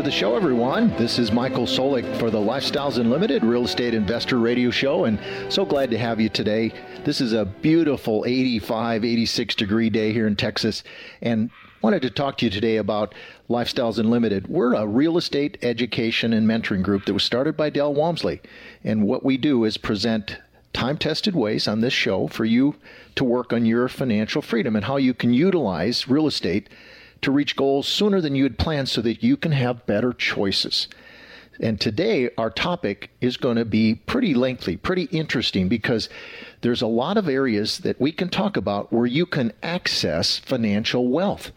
To the show, everyone. This is Michael Soulek for the Lifestyles Unlimited Real Estate Investor Radio Show, and so glad to have you today. This is a beautiful 85, 86 degree day here in Texas, and wanted to talk to you today about Lifestyles Unlimited. We're a real estate education and mentoring group that was started by Del Walmsley, and what we do is present time tested ways on this show for you to work on your financial freedom and how you can utilize real estate to reach goals sooner than you had planned so that you can have better choices. And today, our topic is going to be pretty lengthy, pretty interesting because there's a lot of areas that we can talk about where you can access financial wealth.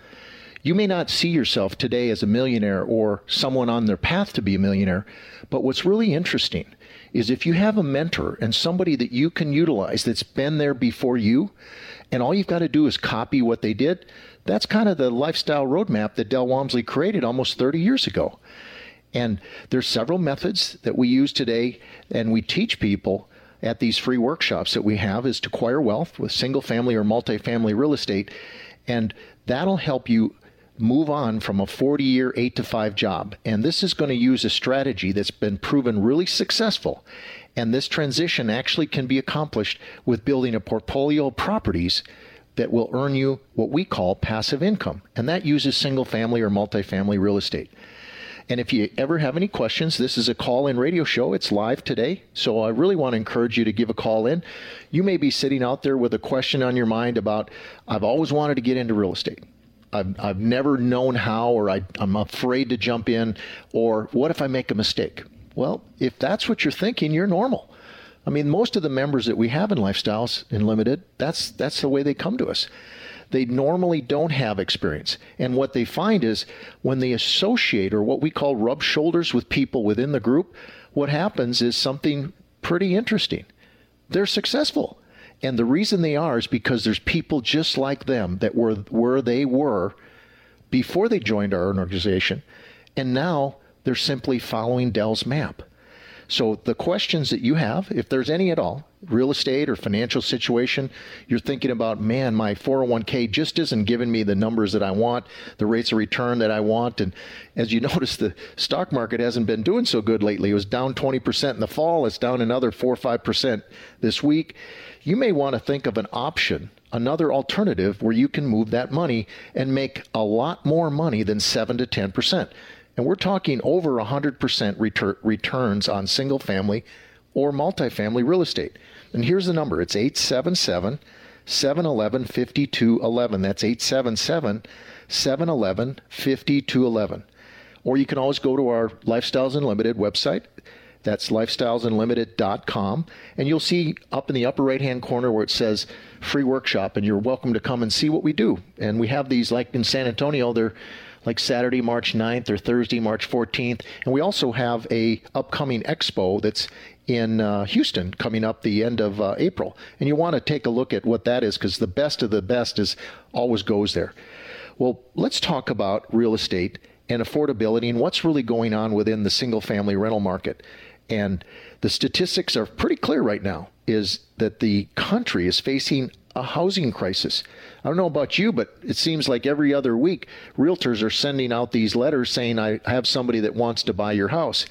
You may not see yourself today as a millionaire or someone on their path to be a millionaire, but what's really interesting is if you have a mentor and somebody that you can utilize that's been there before you, and all you've got to do is copy what they did, that's kind of the lifestyle roadmap that Del Walmsley created almost 30 years ago. And there's several methods that we use today, and we teach people at these free workshops that we have is to acquire wealth with single family or multifamily real estate. And that'll help you move on from a 40 year 8 to 5 job. And this is going to use a strategy that's been proven really successful. And this transition actually can be accomplished with building a portfolio of properties that will earn you what we call passive income. And that uses single family or multifamily real estate. And if you ever have any questions, this is a call in radio show. It's live today. So I really want to encourage you to give a call in. You may be sitting out there with a question on your mind about, I've always wanted to get into real estate. I've, I've never known how, or I, I'm afraid to jump in, or what if I make a mistake? Well, if that's what you're thinking, you're normal. I mean, most of the members that we have in Lifestyles Unlimited, that's that's the way they come to us. They normally don't have experience. And what they find is when they associate or what we call rub shoulders with people within the group, what happens is something pretty interesting. They're successful. And the reason they are is because there's people just like them that were where they were before they joined our organization. And now they're simply following Del's map. So the questions that you have, if there's any at all, real estate or financial situation, you're thinking about, man, my 401k just isn't giving me the numbers that I want, the rates of return that I want. And as you notice, the stock market hasn't been doing so good lately. It was down 20% in the fall. It's down another 4 or 5% this week. You may want to think of an option another alternative where you can move that money and make a lot more money than 7 to 10%. And we're talking over 100% retur- returns on single family or multifamily real estate. And here's the number it's 877 711 5211. That's 877 711 5211. Or you can always go to our Lifestyles Unlimited website. That's lifestylesunlimited.com. And you'll see up in the upper right hand corner where it says free workshop, and you're welcome to come and see what we do. And we have these, like in San Antonio, they're like Saturday, March 9th or Thursday, March 14th. And we also have a upcoming expo that's in uh, Houston coming up the end of uh, April. And you want to take a look at what that is because the best of the best is always goes there. Well, let's talk about real estate and affordability and what's really going on within the single family rental market. And the statistics are pretty clear right now is that the country is facing a housing crisis. I don't know about you, but it seems like every other week, realtors are sending out these letters saying, I have somebody that wants to buy your house.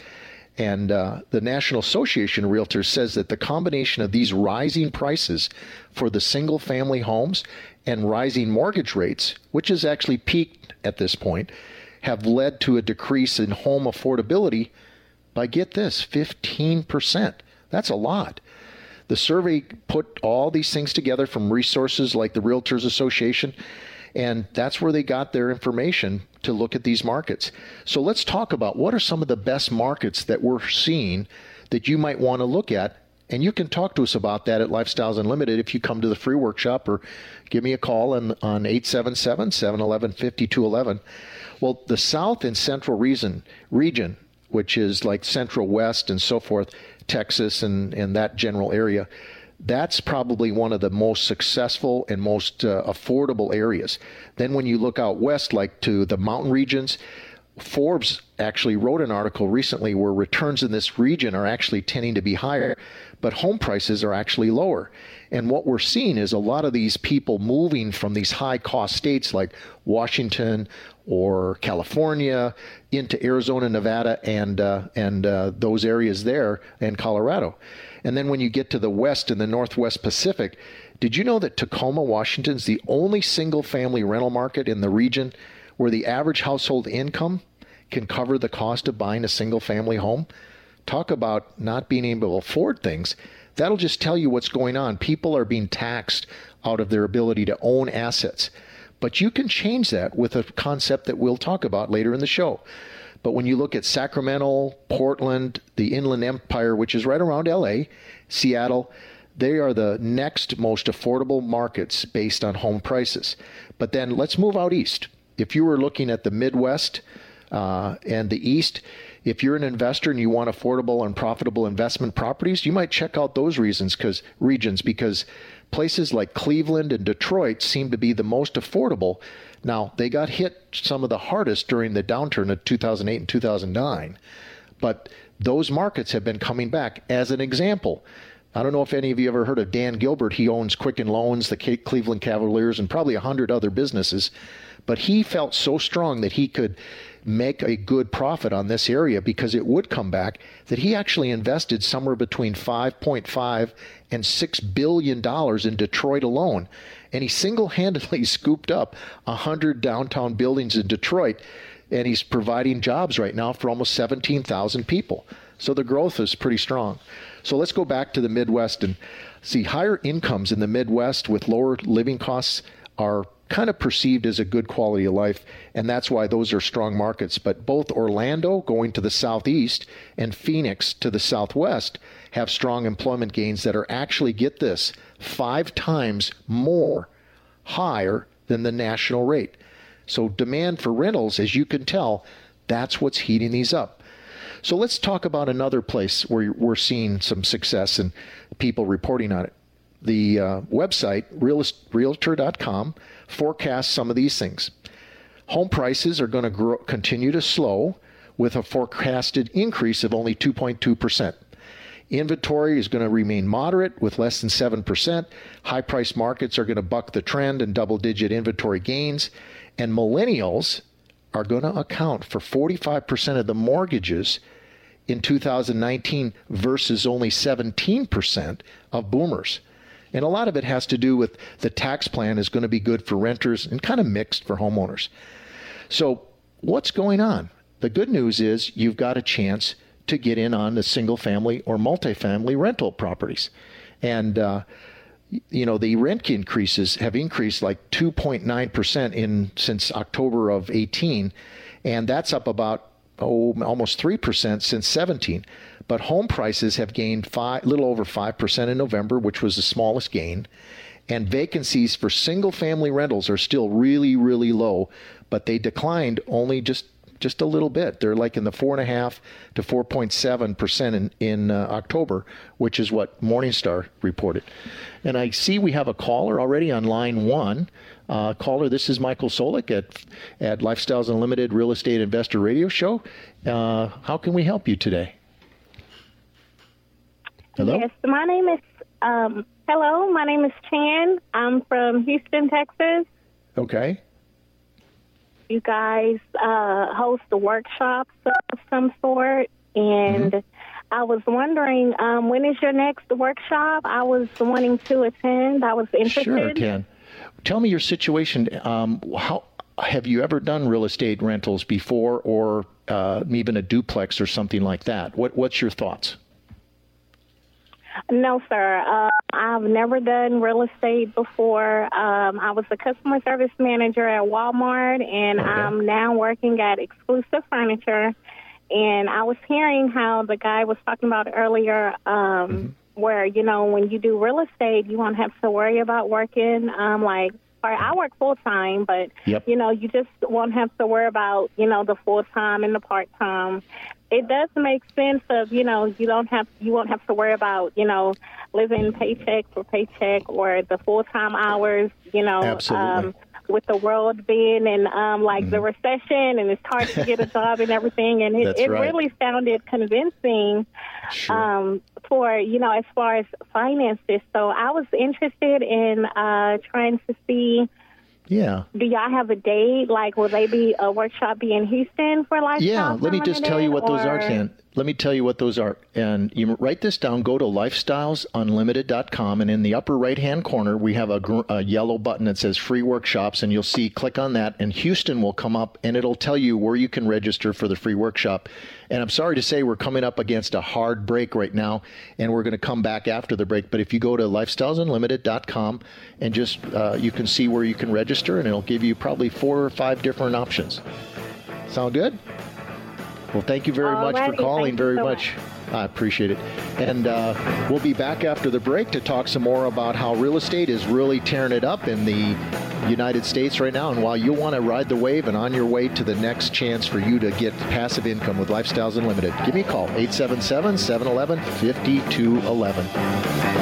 And uh, the National Association of Realtors says that the combination of these rising prices for the single family homes and rising mortgage rates, which has actually peaked at this point, have led to a decrease in home affordability by, get this, 15%. That's a lot. The survey put all these things together from resources like the Realtors Association, and that's where they got their information to look at these markets. So let's talk about what are some of the best markets that we're seeing that you might want to look at And you can talk to us about that at Lifestyles Unlimited if you come to the free workshop or give me a call on, on 877 711 5211. Well, the South and Central region, region, which is like Central West and so forth, Texas and, and that general area, that's probably one of the most successful and most uh, affordable areas. Then when you look out west, like to the mountain regions, Forbes actually wrote an article recently where returns in this region are actually tending to be higher, but home prices are actually lower. And what we're seeing is a lot of these people moving from these high cost states like Washington or California into Arizona, Nevada, and uh, and uh, those areas there, and Colorado. And then when you get to the west and the Northwest Pacific, did you know that Tacoma, Washington is the only single family rental market in the region where the average household income can cover the cost of buying a single family home? Talk about not being able to afford things. That'll just tell you what's going on. People are being taxed out of their ability to own assets. But you can change that with a concept that we'll talk about later in the show. But when you look at Sacramento, Portland, the Inland Empire, which is right around LA, Seattle, they are the next most affordable markets based on home prices. But then let's move out east. If you were looking at the Midwest uh, and the East, if you're an investor and you want affordable and profitable investment properties, you might check out those reasons because regions because places like Cleveland and Detroit seem to be the most affordable now, they got hit some of the hardest during the downturn of 2008 and 2009, but those markets have been coming back. As an example, I don't know if any of you ever heard of Dan Gilbert. He owns Quicken Loans, the Cleveland Cavaliers, and probably a hundred other businesses. But he felt so strong that he could make a good profit on this area because it would come back that he actually invested somewhere between 5.5 and 6 billion dollars in Detroit alone and he single-handedly scooped up 100 downtown buildings in Detroit and he's providing jobs right now for almost 17,000 people. So the growth is pretty strong. So let's go back to the Midwest and see higher incomes in the Midwest with lower living costs are kind of perceived as a good quality of life, and that's why those are strong markets. But both Orlando, going to the southeast, and Phoenix to the southwest have strong employment gains that are actually, get this, five times more higher than the national rate. So, demand for rentals, as you can tell, that's what's heating these up. So, let's talk about another place where we're seeing some success and people reporting on it. The uh, website, realtor.com, forecasts some of these things. Home prices are going to continue to slow with a forecasted increase of only 2.2%. Inventory is going to remain moderate with less than 7%. High price markets are going to buck the trend and double digit inventory gains. And millennials are going to account for 45% of the mortgages in 2019 versus only 17% of boomers. And a lot of it has to do with the tax plan is going to be good for renters and kind of mixed for homeowners. So, what's going on? The good news is you've got a chance to get in on the single family or multifamily rental properties. And, uh, you know, the rent increases have increased like 2.9% in since October of 18. And that's up about, oh, almost 3% since 17. But home prices have gained five, little over 5% in November, which was the smallest gain. And vacancies for single family rentals are still really, really low, but they declined only just just a little bit. They're like in the four and a half to four point seven percent in in uh, October, which is what Morningstar reported. And I see we have a caller already on line one. Uh, caller, this is Michael Soulek at at Lifestyles Unlimited Real Estate Investor Radio Show. Uh, how can we help you today? Hello. Yes, my name is. Um, hello, my name is Chan. I'm from Houston, Texas. Okay you guys uh, host a workshop of some sort, and mm-hmm. I was wondering um, when is your next workshop? I was wanting to attend. I was interested. Sure, Ken. Tell me your situation. Um, how have you ever done real estate rentals before, or uh, even a duplex or something like that? What What's your thoughts? No, sir. Uh, I've never done real estate before. Um, I was a customer service manager at Walmart, and okay. I'm now working at Exclusive Furniture. And I was hearing how the guy was talking about earlier um, mm-hmm. where you know when you do real estate, you won't have to worry about working um, like. Or I work full time, but Yep. you know you just won't have to worry about you know the full time and the part time. It does make sense of you know you don't have you won't have to worry about you know living paycheck for paycheck or the full time hours. You know, Absolutely. um, with the world being in um, like the recession and it's hard to get a job and everything, and it, it right. really sounded convincing Sure. um, for you know as far as finances. So I was interested in uh, trying to see. yeah. Do y'all have a date? Like, will they be a workshop be in Houston for Lifestyle? Yeah, let me just tell you what those are, Ken. Let me tell you what those are. And you write this down. Go to lifestylesunlimited.com, and in the upper right hand corner, we have a, gr- a yellow button that says free workshops. And you'll see, click on that, and Houston will come up, and it'll tell you where you can register for the free workshop. And I'm sorry to say, we're coming up against a hard break right now, and we're going to come back after the break. But if you go to lifestylesunlimited.com and just uh, you can see where you can register, and it'll give you probably four or five different options. Sound good? Well, thank you very much for calling. thank Very so much. I appreciate it. And uh, we'll be back after the break to talk some more about how real estate is really tearing it up in the United States right now. And while you want to ride the wave and on your way to the next chance for you to get passive income with Lifestyles Unlimited, give me a call 877 711 5211.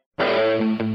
Welcome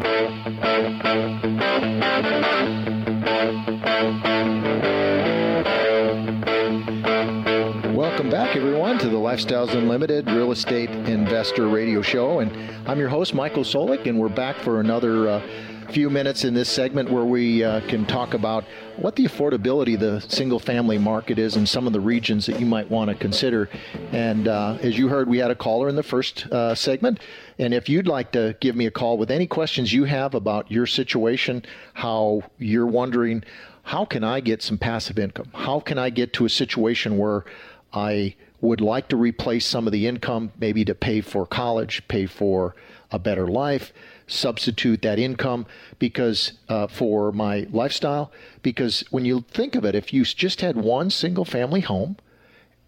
back, everyone, to the Lifestyles Unlimited Real Estate Investor Radio Show. And I'm your host, Michael Soulek, and we're back for another uh, few minutes in this segment where we uh, can talk about what the affordability the single family market is in some of the regions that you might want to consider. And uh, as you heard, we had a caller in the first uh, segment. And if you'd like to give me a call with any questions you have about your situation, how you're wondering, how can I get some passive income? How can I get to a situation where I would like to replace some of the income, maybe to pay for college, pay for a better life, substitute that income because uh, for my lifestyle? Because when you think of it, if you just had one single family home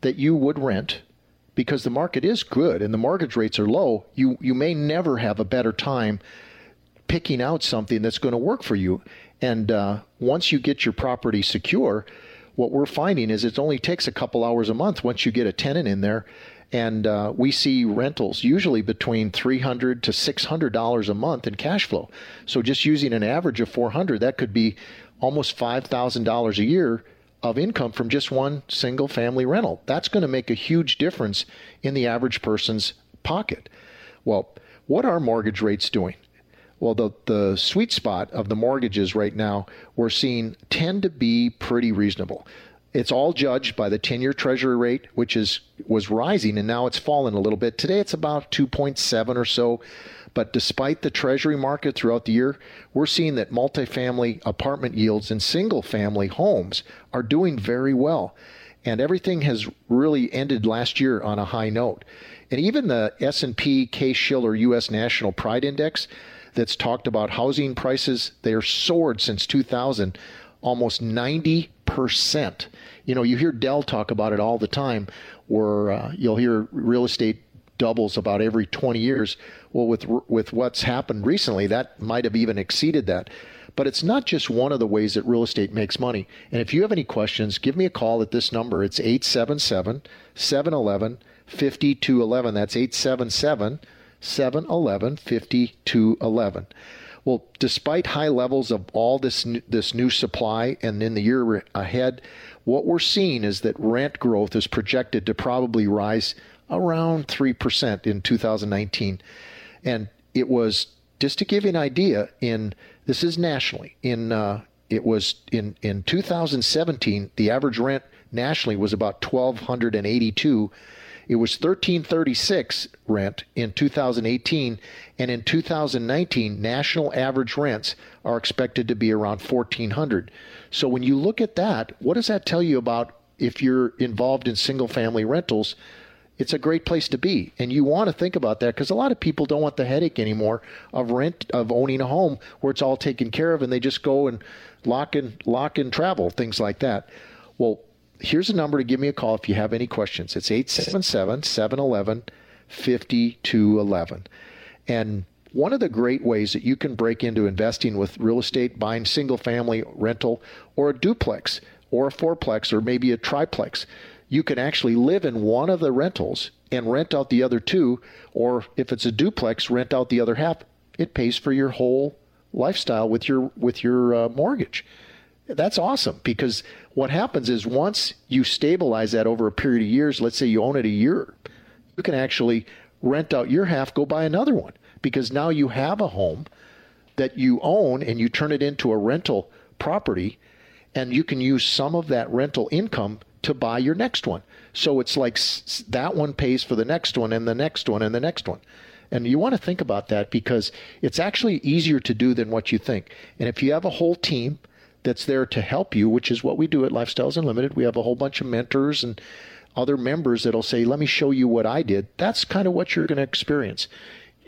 that you would rent, because the market is good and the mortgage rates are low, you you may never have a better time picking out something that's going to work for you. And uh, once you get your property secure, what we're finding is it only takes a couple hours a month once you get a tenant in there. And uh, we see rentals usually between 300 to $600 a month in cash flow. So just using an average of 400, that could be almost $5,000 a year of income from just one single family rental. That's going to make a huge difference in the average person's pocket. Well, what are mortgage rates doing? Well, the, the sweet spot of the mortgages right now we're seeing tend to be pretty reasonable. It's all judged by the 10-year treasury rate, which is was rising and now it's fallen a little bit. Today it's about 2.7 or so. But despite the treasury market throughout the year, we're seeing that multifamily apartment yields and single family homes are doing very well. And everything has really ended last year on a high note. And even the S&P Case Shiller US National Price Index that's talked about housing prices, they're soared since 2000 almost 90%. You know, you hear Del talk about it all the time where uh, you'll hear real estate doubles about every 20 years. Well, with with what's happened recently, that might have even exceeded that. But it's not just one of the ways that real estate makes money. And if you have any questions, give me a call at this number. It's 877 711 5211. That's 877 711 5211. Well, despite high levels of all this new, this new supply and in the year ahead, what we're seeing is that rent growth is projected to probably rise around 3% in 2019. And it was just to give you an idea in this is nationally in uh, it was in in 2017 the average rent nationally was about 1282 It was 1336 rent in 2018 and in 2019 national average rents are expected to be around 1400. So when you look at that, what does that tell you about if you're involved in single family rentals? It's a great place to be. And you want to think about that because a lot of people don't want the headache anymore of rent of owning a home where it's all taken care of and they just go and lock and lock and travel, things like that. Well, here's a number to give me a call if you have any questions. It's 877 711 5211. And one of the great ways that you can break into investing with real estate, buying single family rental or a duplex or a fourplex or maybe a triplex, you can actually live in one of the rentals and rent out the other two, or if it's a duplex, rent out the other half. It pays for your whole lifestyle with your with your uh, mortgage. That's awesome because what happens is once you stabilize that over a period of years, let's say you own it a year, you can actually rent out your half, go buy another one because now you have a home that you own and you turn it into a rental property and you can use some of that rental income to buy your next one. So it's like that one pays for the next one and the next one and the next one. And you want to think about that because it's actually easier to do than what you think. And if you have a whole team that's there to help you, which is what we do at Lifestyles Unlimited, we have a whole bunch of mentors and other members that'll say, Let me show you what I did. That's kind of what you're going to experience.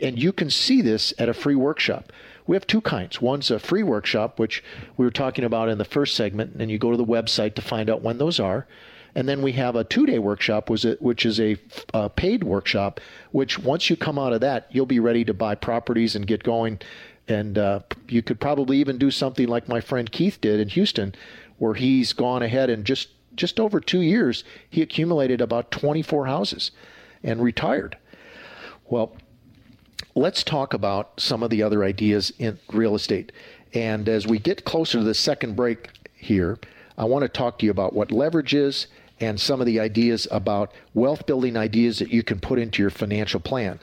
And you can see this at a free workshop. We have two kinds. One's a free workshop, which we were talking about in the first segment, and you go to the website to find out when those are. And then we have a two day workshop, which is a, a, paid workshop, which once you come out of that, you'll be ready to buy properties and get going. And uh, you could probably even do something like my friend Keith did in Houston, where he's gone ahead and just just over two years, he accumulated about 24 houses and retired. Well, let's talk about some of the other ideas in real estate. And as we get closer to the second break here, I want to talk to you about what leverage is and some of the ideas about wealth building ideas that you can put into your financial plan.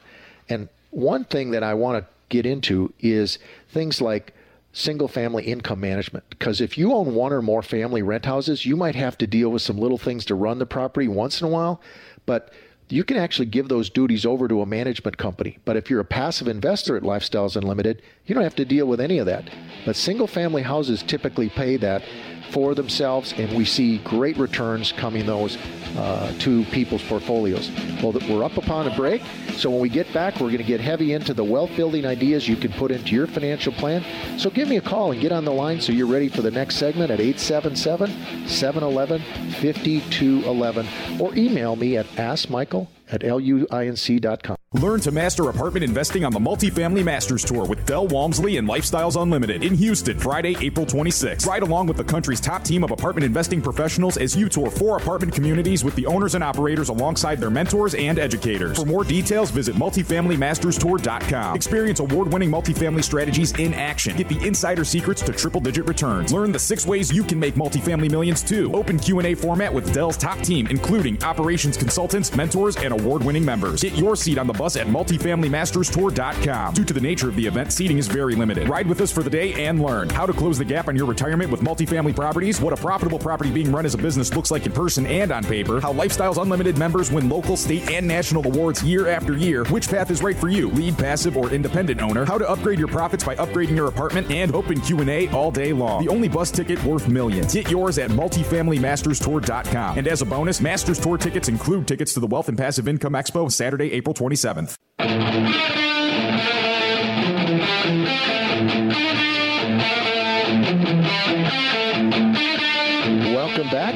And one thing that I want to get into is things like single family income management. Because if you own one or more family rent houses, you might have to deal with some little things to run the property once in a while. But you can actually give those duties over to a management company. But if you're a passive investor at Lifestyles Unlimited, you don't have to deal with any of that. But single family houses typically pay that for themselves, and we see great returns coming those uh, to people's portfolios. Well, we're up upon a break, so when we get back, we're going to get heavy into the wealth building ideas you can put into your financial plan. So give me a call and get on the line so you're ready for the next segment at 877 711 5211 or email me at askmichael at luinc.com. Learn to master apartment investing on the Multifamily Masters Tour with Del Walmsley and Lifestyles Unlimited in Houston, Friday, April 26. Ride along with the country's top team of apartment investing professionals as you tour four apartment communities with the owners and operators alongside their mentors and educators. For more details, visit multifamilymasterstour.com. Experience award-winning multifamily strategies in action. Get the insider secrets to triple-digit returns. Learn the six ways you can make multifamily millions too. Open Q&A format with Del's top team, including operations consultants, mentors, and award-winning members. Get your seat on the bus at multifamilymasterstour.com. Due to the nature of the event, seating is very limited. Ride with us for the day and learn how to close the gap on your retirement with multifamily properties, what a profitable property being run as a business looks like in person and on paper, how Lifestyles Unlimited members win local, state, and national awards year after year, which path is right for you, lead, passive, or independent owner, how to upgrade your profits by upgrading your apartment, and open Q&A all day long. The only bus ticket worth millions. Get yours at multifamilymasterstour.com. And as a bonus, Masters Tour tickets include tickets to the Wealth and Passive Income Expo Saturday, April 27th.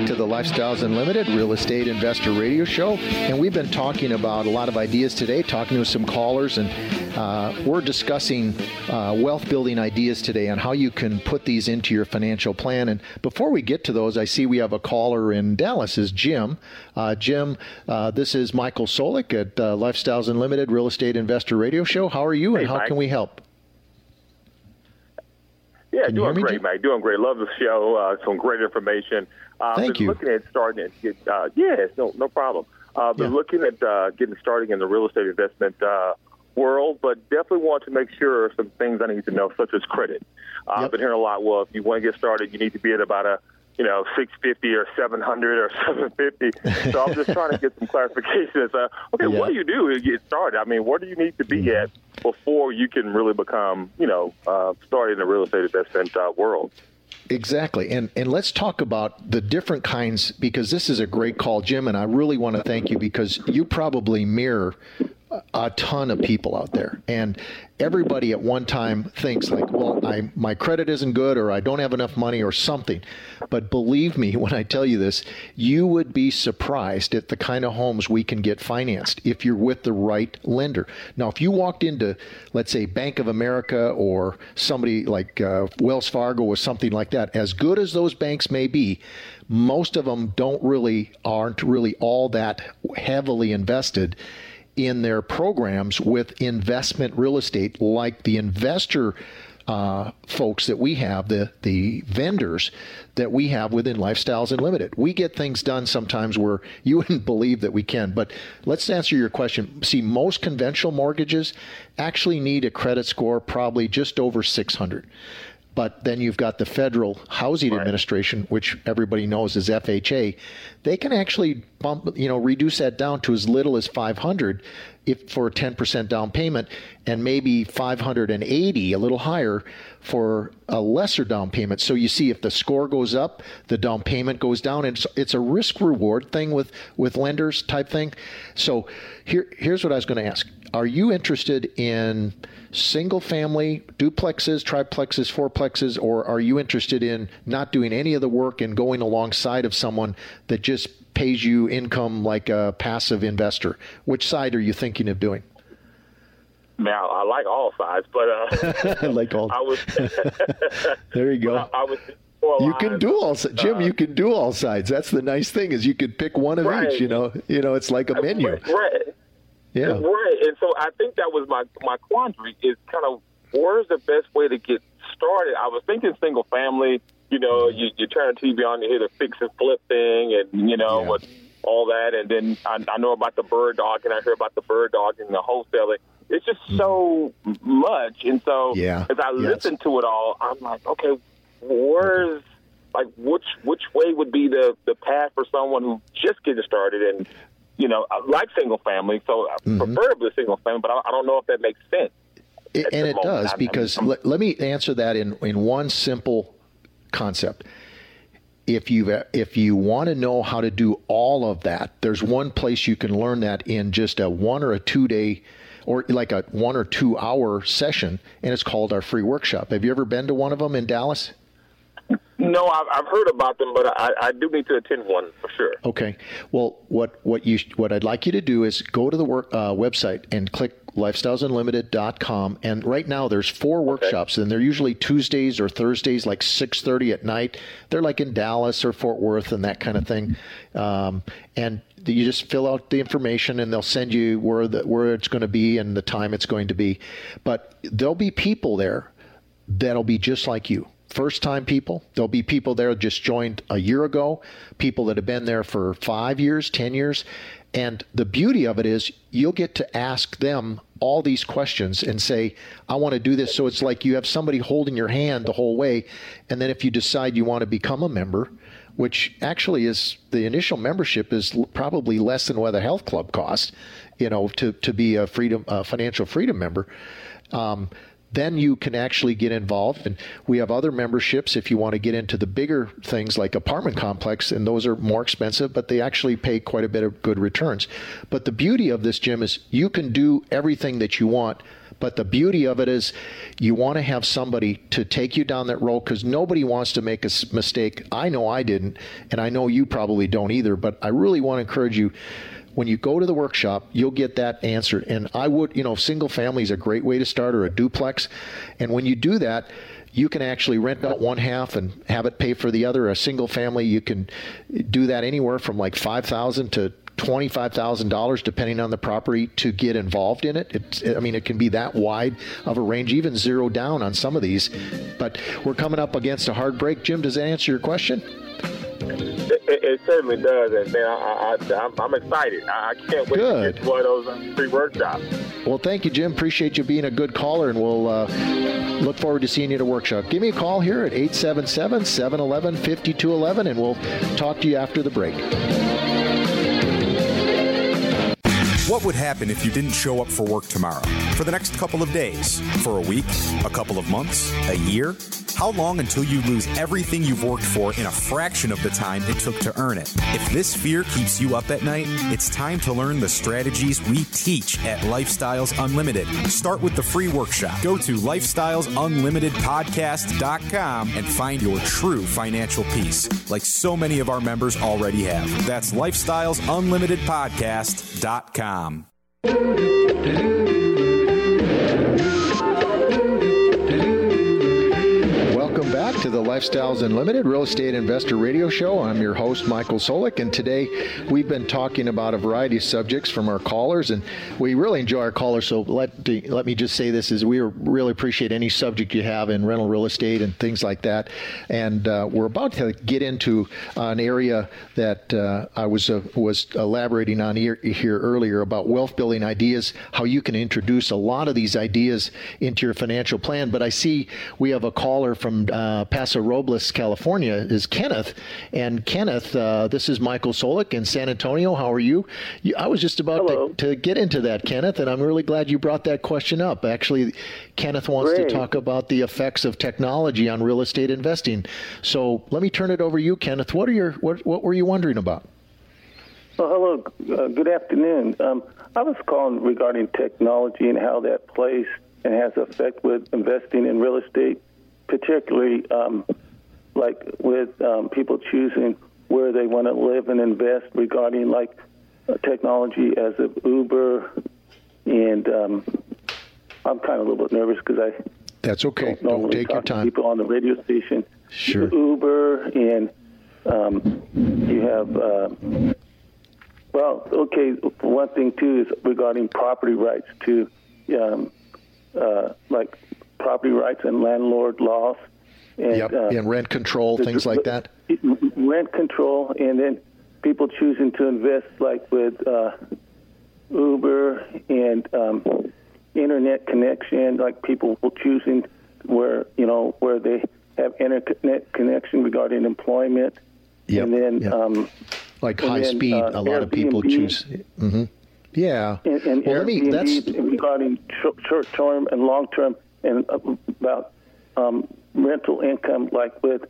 Back to the Lifestyles Unlimited Real Estate Investor Radio Show. And we've been talking about a lot of ideas today, talking to some callers, and uh, we're discussing uh, wealth building ideas today on how you can put these into your financial plan. And before we get to those, I see we have a caller in Dallas, is Jim. Uh, Jim, uh, this is Michael Soulek at uh, Lifestyles Unlimited Real Estate Investor Radio Show. How are you, and how Mike. can we help? Yeah, Can doing great, Mike. Doing great. Love the show. Uh, some great information. Uh, Thank been you. Looking at starting get, uh, yes, no, no problem. Uh, been yeah. looking at uh, getting started in the real estate investment uh, world, but definitely want to make sure some things I need to know, such as credit. Uh, yep. I've been hearing a lot. Well, if you want to get started, you need to be at about a you know, 650 or 700 or 750. So I'm just trying to get some clarification. As, uh, okay, what do you do to get started? I mean, where do you need to be mm-hmm. at before you can really become, you know, uh, started in the real estate investment uh, world? Exactly. And and let's talk about the different kinds because this is a great call, Jim, and I really want to thank you because you probably mirror a ton of people out there. And everybody at one time thinks like well I my credit isn't good or I don't have enough money or something. But believe me when I tell you this you would be surprised at the kind of homes we can get financed if you're with the right lender. Now if you walked into let's say Bank of America or somebody like uh, Wells Fargo or something like that as good as those banks may be most of them don't really aren't really all that heavily invested in their programs with investment real estate, like the investor uh, folks that we have, the the vendors that we have within Lifestyles Unlimited. We get things done sometimes where you wouldn't believe that we can. But let's answer your question. See, most conventional mortgages actually need a credit score probably just over 600. But then you've got the Federal Housing right. Administration, which everybody knows is FHA. They can actually bump, you know, reduce that down to as little as 500 if for a 10% down payment and maybe 580 a little higher for a lesser down payment so you see if the score goes up the down payment goes down and it's, it's a risk reward thing with with lenders type thing so here here's what I was going to ask are you interested in single family duplexes, triplexes, fourplexes, or are you interested in not doing any of the work and going alongside of someone that just pays you income like a passive investor? Which side are you thinking of doing? Now I like all sides, but uh, I like all. I was there. You go. I, I was you can do all sides, Jim. Uh, you can do all sides. That's the nice thing is you could pick one of right. each. You know, you know, it's like a menu. Right. Yeah. Right. And so I think that was my my quandary is kind of where's the best way to get started. I was thinking single family. You know, you, you turn the TV on, you hear the fix and flip thing, and you know yeah. what all that, and then I, I know about the bird dog, and I hear about the bird dog and the wholesaling. It's just mm-hmm. so much, and so yeah. as I yes. listen to it all, I'm like, okay, where's like which which way would be the the path for someone who just getting started and you know, I like single family, so mm-hmm. preferably single family, but I, I, don't know if that makes sense. It, and it does because let, let me answer that in, in one simple concept. If you if you want to know how to do all of that, there's one place you can learn that in just a one or a two day or like a one or two hour session, and it's called our free workshop. Have you ever been to one of them in Dallas? No, I've, I've heard about them, but I, I do need to attend one for sure. Okay. Well, what what you what I'd like you to do is go to the work uh, website and click lifestylesunlimited.com and right now there's four okay. workshops and they're usually Tuesdays or Thursdays like 6:30 at night. They're like in Dallas or Fort Worth and that kind of thing. Um, and you just fill out the information and they'll send you where the where it's going to be and the time it's going to be. But there'll be people there that'll be just like you first time people. There'll be people there just joined a year ago, people that have been there for five years, 10 years. And the beauty of it is you'll get to ask them all these questions and say, I want to do this. So it's like you have somebody holding your hand the whole way. And then if you decide you want to become a member, which actually is the initial membership is probably less than what a health club costs, you know, to, to be a freedom, a financial freedom member. Um, then you can actually get involved. And we have other memberships if you want to get into the bigger things like apartment complex, and those are more expensive, but they actually pay quite a bit of good returns. But the beauty of this, Jim, is you can do everything that you want. But the beauty of it is you want to have somebody to take you down that road because nobody wants to make a mistake. I know I didn't, and I know you probably don't either, but I really want to encourage you when you go to the workshop, you'll get that answered. And I would, you know, single family is a great way to start or a duplex. And when you do that, you can actually rent out one half and have it pay for the other. A single family, you can do that anywhere from like 5000 to twenty-five thousand dollars, depending on the property, to get involved in it. It's, I mean, it can be that wide of a range, even zero down on some of these. But we're coming up against a hard break. Jim, does that answer your question? It, it, certainly does, and man, I, I, am excited. I can't wait Good. to get to one of those free workshops. Well, thank you, Jim. Appreciate you being a good caller, and we'll uh, look forward to seeing you at a workshop. Give me a call here at 877 711 5211, and we'll talk to you after the break. What would happen if you didn't show up for work tomorrow? For the next couple of days? For a week? A couple of months? A year? How long until you lose everything you've worked for in a fraction of the time it took to earn it? If this fear keeps you up at night, it's time to learn the strategies we teach at Lifestyles Unlimited. Start with the free workshop. Go to lifestylesunlimitedpodcast.com and find your true financial peace, like so many of our members already have. That's lifestylesunlimitedpodcast.com. the Lifestyles Unlimited Real Estate Investor Radio Show. I'm your host, Michael Soulek, and today we've been talking about a variety of subjects from our callers, and we really enjoy our callers. So let let me just say this: is we really appreciate any subject you have in rental real estate and things like that. And uh, we're about to get into an area that uh, I was uh, was elaborating on here, here earlier about wealth building ideas, how you can introduce a lot of these ideas into your financial plan. But I see we have a caller from uh, Paso Robles, California, is Kenneth. And Kenneth, uh, this is Michael Soulek in San Antonio. How are you? you I was just about to, to, get into that, Kenneth, and I'm really glad you brought that question up. Actually, Kenneth wants Great. to talk about the effects of technology on real estate investing. So let me turn it over to you, Kenneth. What are your what, what were you wondering about? Well, hello. Uh, good afternoon. Um, I was calling regarding technology and how that plays and has effect with investing in real estate particularly um, like with um, people choosing where they want to live and invest regarding like technology as of Uber, and um, I'm kind of a little bit nervous because I that's okay. Don't, don't take your time. people on the radio station, sure. Uber, and um, you have. Uh, well, okay. One thing too is regarding property rights too, um, uh, like property rights and landlord laws. And, yep. Uh, and rent control, the, things like that. Rent control, and then people choosing to invest, like with uh, Uber and um, internet connection, like people choosing where you know where they have internet connection regarding employment, yep. and then yep. um, like high then, speed. Uh, a lot Airbnb, of people choose. Mm-hmm. Yeah. And, and well, Airbnb me, regarding short term and long term and about um, rental income, like with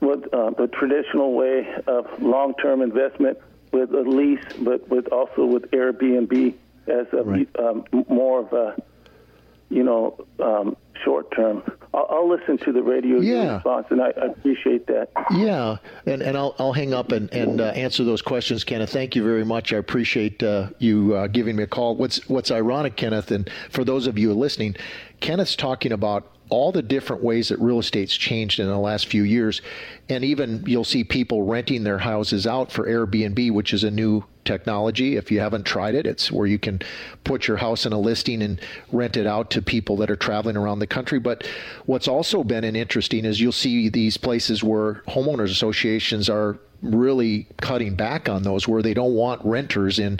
with uh, the traditional way of long-term investment with a lease, but with also with Airbnb as a right. um, more of a you know um, short term. I'll, I'll, listen to the radio yeah. response, and I, I, appreciate that. Yeah, and, and I'll, I'll hang up and, and uh, answer those questions, Kenneth. Thank you very much. I appreciate uh, you uh, giving me a call. What's what's ironic, Kenneth, and for those of you listening, Kenneth's talking about all the different ways that real estate's changed in the last few years. And even you'll see people renting their houses out for Airbnb, which is a new technology. If you haven't tried it, it's where you can put your house in a listing and rent it out to people that are traveling around the country. But what's also been an interesting is you'll see these places where homeowners associations are really cutting back on those where they don't want renters in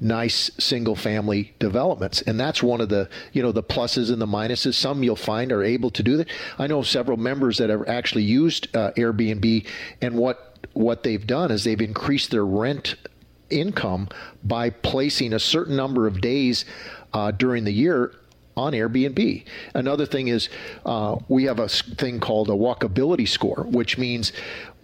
nice single family developments. And that's one of the you know the pluses and the minuses. Some you'll find are able to do that. I know several members that have actually used uh, airbnb and what what they've done is they've increased their rent income by placing a certain number of days uh, during the year on Airbnb. Another thing is uh, we have a thing called a walkability score, which means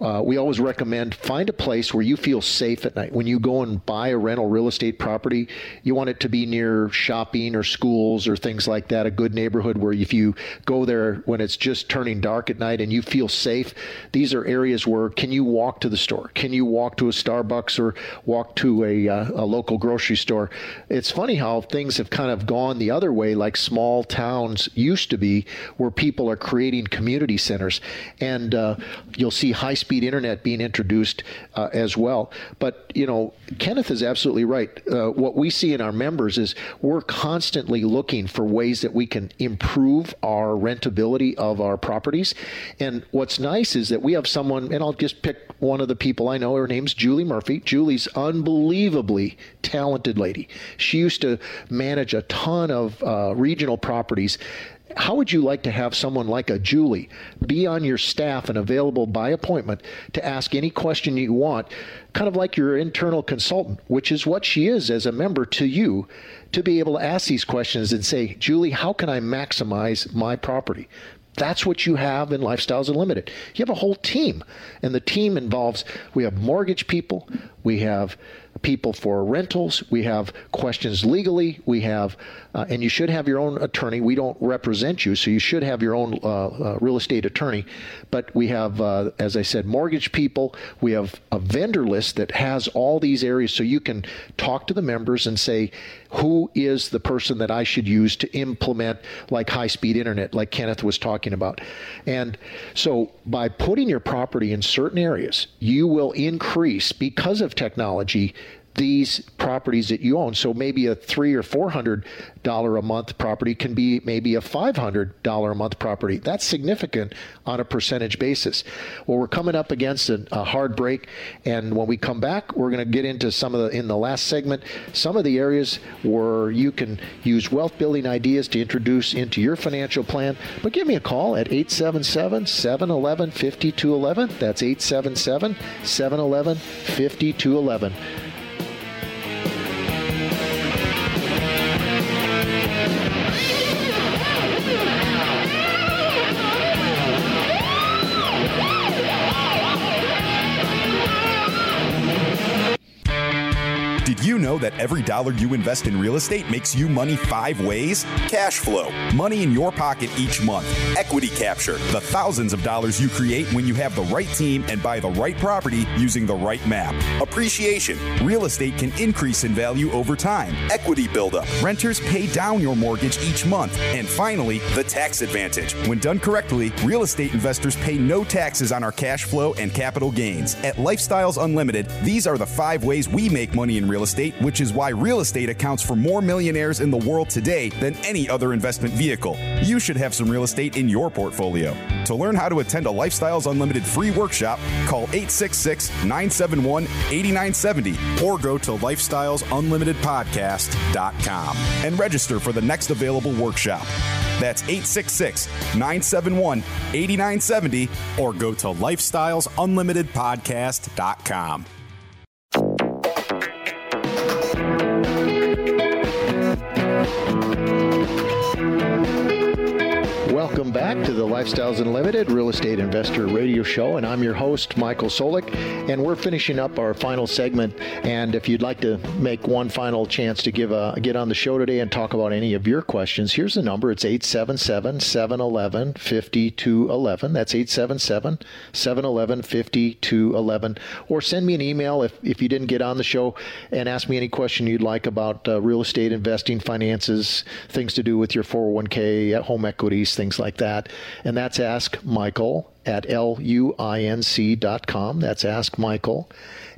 uh, we always recommend find a place where you feel safe at night. When you go and buy a rental real estate property, you want it to be near shopping or schools or things like that, a good neighborhood where if you go there when it's just turning dark at night and you feel safe, these are areas where can you walk to the store? Can you walk to a Starbucks or walk to a, uh, a local grocery store? It's funny how things have kind of gone the other way, like small towns used to be, where people are creating community centers. And uh, you'll see high speed speed internet being introduced uh, as well. But, you know, Kenneth is absolutely right. Uh, what we see in our members is we're constantly looking for ways that we can improve our rentability of our properties. And what's nice is that we have someone, and I'll just pick one of the people I know. Her name's Julie Murphy. Julie's unbelievably talented lady. She used to manage a ton of uh, regional properties how would you like to have someone like a Julie be on your staff and available by appointment to ask any question you want, kind of like your internal consultant, which is what she is as a member to you, to be able to ask these questions and say, Julie, how can I maximize my property? That's what you have in Lifestyles Unlimited. You have a whole team, and the team involves we have mortgage people, we have people for rentals. We have questions legally. We have, uh, and you should have your own attorney. We don't represent you, so you should have your own uh, uh, real estate attorney. But we have, uh, as I said, mortgage people. We have a vendor list that has all these areas, so you can talk to the members and say, who is the person that I should use to implement like high speed internet, like Kenneth was talking about. And so by putting your property in certain areas, you will increase because of technology these properties that you own. So maybe a three or four hundred dollar a month property can be maybe a five hundred dollar a month property. That's significant on a percentage basis. Well, we're coming up against a, a hard break, and when we come back, we're going to get into some of the in the last segment some of the areas where you can use wealth building ideas to introduce into your financial plan. But give me a call at 877 711 5211. That's 877 711 5211. Know that every dollar you invest in real estate makes you money five ways? Cash flow, money in your pocket each month. Equity capture, the thousands of dollars you create when you have the right team and buy the right property using the right map. Appreciation, real estate can increase in value over time. Equity buildup, renters pay down your mortgage each month. And finally, the tax advantage. When done correctly, real estate investors pay no taxes on our cash flow and capital gains. At Lifestyles Unlimited, these are the five ways we make money in real estate estate, which is why real estate accounts for more millionaires in the world today than any other investment vehicle. You should have some real estate in your portfolio. To learn how to attend a Lifestyles Unlimited free workshop, call 866 971 8970 or go to lifestylesunlimitedpodcast.com and register for the next available workshop. That's 866 971 8970 or go to lifestylesunlimitedpodcast.com. Welcome back to the Lifestyles Unlimited Real Estate Investor Radio Show, and I'm your host, Michael Soulek, and we're finishing up our final segment. And if you'd like to make one final chance to give a get on the show today and talk about any of your questions, here's the number. It's 877-711-5211. That's 877-711-5211. Or send me an email if, if you didn't get on the show and ask me any question you'd like about uh, real estate investing, finances, things to do with your 401k, home equities, things things like that. And that's Ask Michael at luinc.com. That's Ask Michael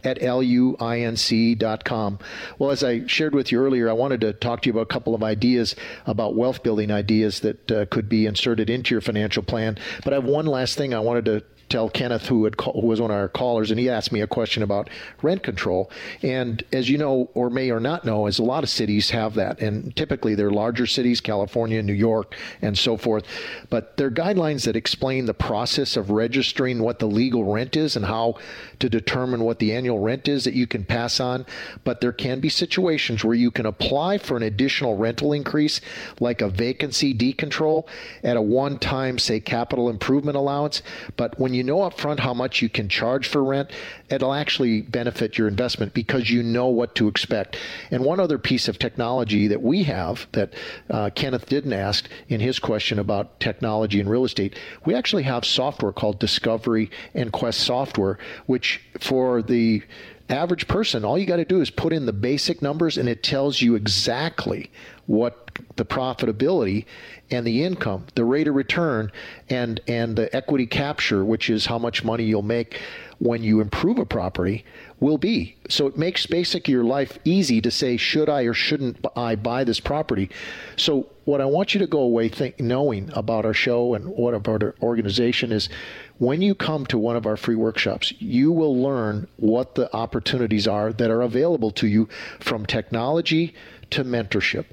at luinc.com. Well, as I shared with you earlier, I wanted to talk to you about a couple of ideas about wealth building ideas that uh, could be inserted into your financial plan. But I have one last thing I wanted to tell Kenneth, who, had call, who was one of our callers, and he asked me a question about rent control. And as you know, or may or not know, as a lot of cities have that, and typically they're larger cities, California, New York, and so forth. But there are guidelines that explain the process of registering what the legal rent is and how to determine what the annual rent is that you can pass on. But there can be situations where you can apply for an additional rental increase, like a vacancy decontrol at a one time, say, capital improvement allowance. But when you know upfront how much you can charge for rent, it'll actually benefit your investment because you know what to expect. And one other piece of technology that we have that uh, Kenneth didn't ask in his question about technology and real estate, we actually have software called Discovery and Quest software, which for the average person, all you got to do is put in the basic numbers and it tells you exactly what the profitability and the income, the rate of return, and and the equity capture, which is how much money you'll make when you improve a property, will be. So it makes basically your life easy to say, should I or shouldn't I buy this property? So what I want you to go away think, knowing about our show and what about our organization is when you come to one of our free workshops, you will learn what the opportunities are that are available to you from technology to mentorship.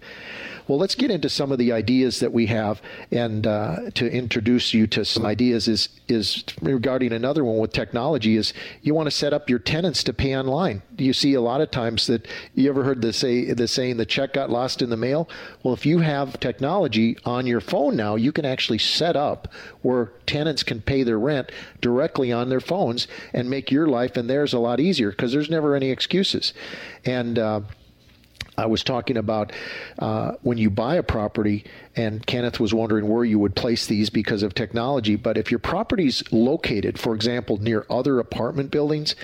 Well, let's get into some of the ideas that we have, and uh, to introduce you to some ideas is is regarding another one with technology. Is you want to set up your tenants to pay online? You see a lot of times that you ever heard the say the saying the check got lost in the mail. Well, if you have technology on your phone now, you can actually set up where tenants can pay their rent directly on their phones and make your life and theirs a lot easier because there's never any excuses. And uh, I was talking about uh, when you buy a property, and Kenneth was wondering where you would place these because of technology. But if your property's located, for example, near other apartment buildings,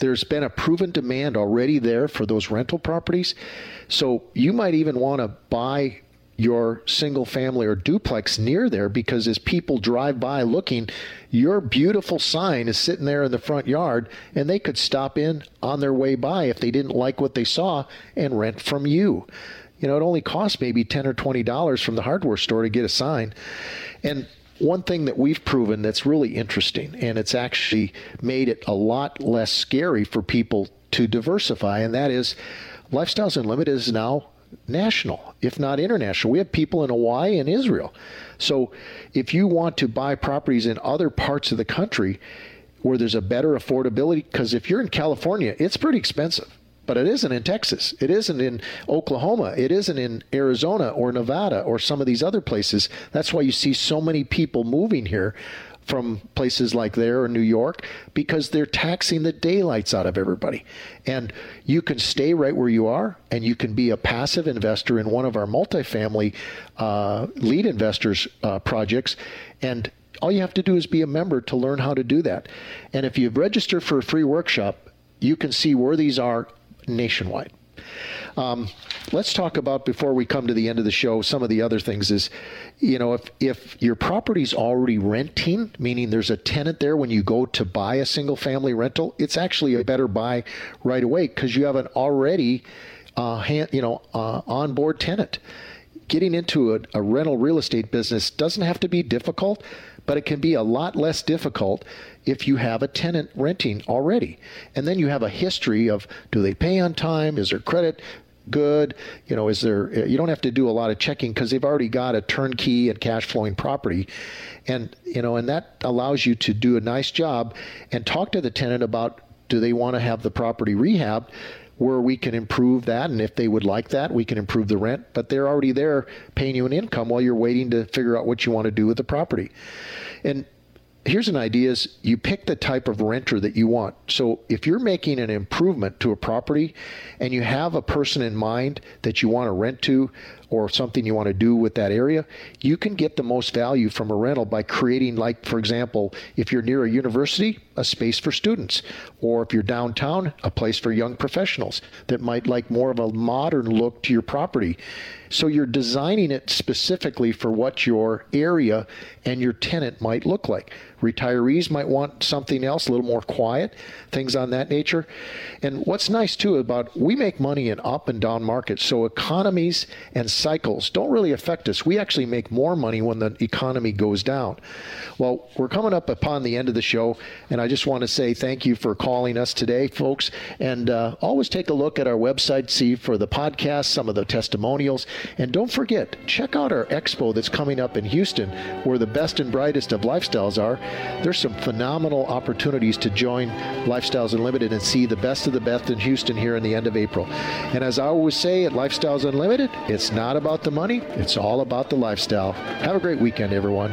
there's been a proven demand already there for those rental properties. So you might even want to buy your single family or duplex near there because as people drive by looking, your beautiful sign is sitting there in the front yard and they could stop in on their way by if they didn't like what they saw and rent from you. You know, it only costs maybe 10 or 20 dollars from the hardware store to get a sign. And one thing that we've proven that's really interesting and it's actually made it a lot less scary for people to diversify and that is Lifestyles Unlimited is now national, if not international. We have people in Hawaii and Israel. So if you want to buy properties in other parts of the country where there's a better affordability, because if you're in California, it's pretty expensive. But it isn't in Texas. It isn't in Oklahoma. It isn't in Arizona or Nevada or some of these other places. That's why you see so many people moving here from places like there or New York because they're taxing the daylights out of everybody. And you can stay right where you are and you can be a passive investor in one of our multifamily uh, lead investors uh, projects. And all you have to do is be a member to learn how to do that. And if you've registered for a free workshop, you can see where these are nationwide. Um, let's talk about before we come to the end of the show some of the other things is you know if if your property's already renting meaning there's a tenant there when you go to buy a single family rental it's actually a better buy right away because you have an already uh, hand, you know uh, on board tenant. Getting into a, a rental real estate business doesn't have to be difficult but it can be a lot less difficult if you have a tenant renting already. And then you have a history of do they pay on time? Is their credit good? You know, is there, you don't have to do a lot of checking because they've already got a turnkey and cash flowing property. And, you know, and that allows you to do a nice job and talk to the tenant about do they want to have the property rehabbed? Where we can improve that. And if they would like that, we can improve the rent. But they're already there paying you an income while you're waiting to figure out what you want to do with the property. And here's an idea is you pick the type of renter that you want so if you're making an improvement to a property and you have a person in mind that you want to rent to or something you want to do with that area you can get the most value from a rental by creating like for example if you're near a university a space for students or if you're downtown a place for young professionals that might like more of a modern look to your property so you're designing it specifically for what your area and your tenant might look like. Retirees might want something else, a little more quiet, things on that nature. And what's nice too about we make money in up and down markets, so economies and cycles don't really affect us. We actually make more money when the economy goes down. Well, we're coming up upon the end of the show, and I just want to say thank you for calling us today, folks. And uh, always take a look at our website, see for the podcast, some of the testimonials, and don't forget, check out our expo that's coming up in Houston, where the best and brightest of lifestyles are. There's some phenomenal opportunities to join Lifestyles Unlimited and see the best of the best in Houston here in the end of April. And as I always say at Lifestyles Unlimited, it's not about the money, it's all about the lifestyle. Have a great weekend, everyone.